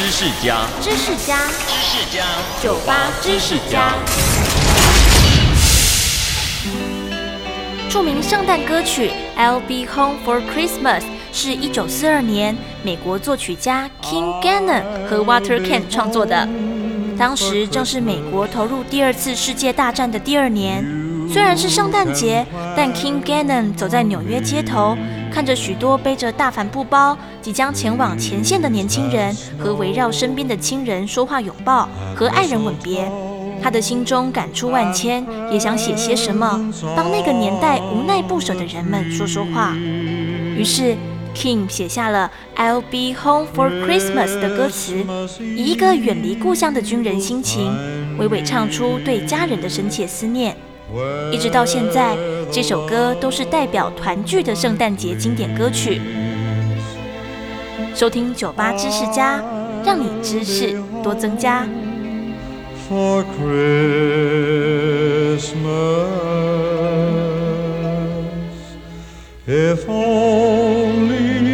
知识家，知识家，知识家，酒吧知识家。著名圣诞歌曲《I'll Be Home for Christmas》是一九四二年美国作曲家 King Gannon 和 Walter Kent 创作的。当时正是美国投入第二次世界大战的第二年。虽然是圣诞节，但 King Gannon 走在纽约街头，看着许多背着大帆布包、即将前往前线的年轻人和围绕身边的亲人说话、拥抱和爱人吻别，他的心中感触万千，也想写些什么，帮那个年代无奈不舍的人们说说话。于是。King 写下了《I'll Be Home for Christmas》的歌词，以一个远离故乡的军人心情，娓娓唱出对家人的深切思念。一直到现在，这首歌都是代表团聚的圣诞节经典歌曲。收听酒吧知识家，让你知识多增加。For Christmas, if only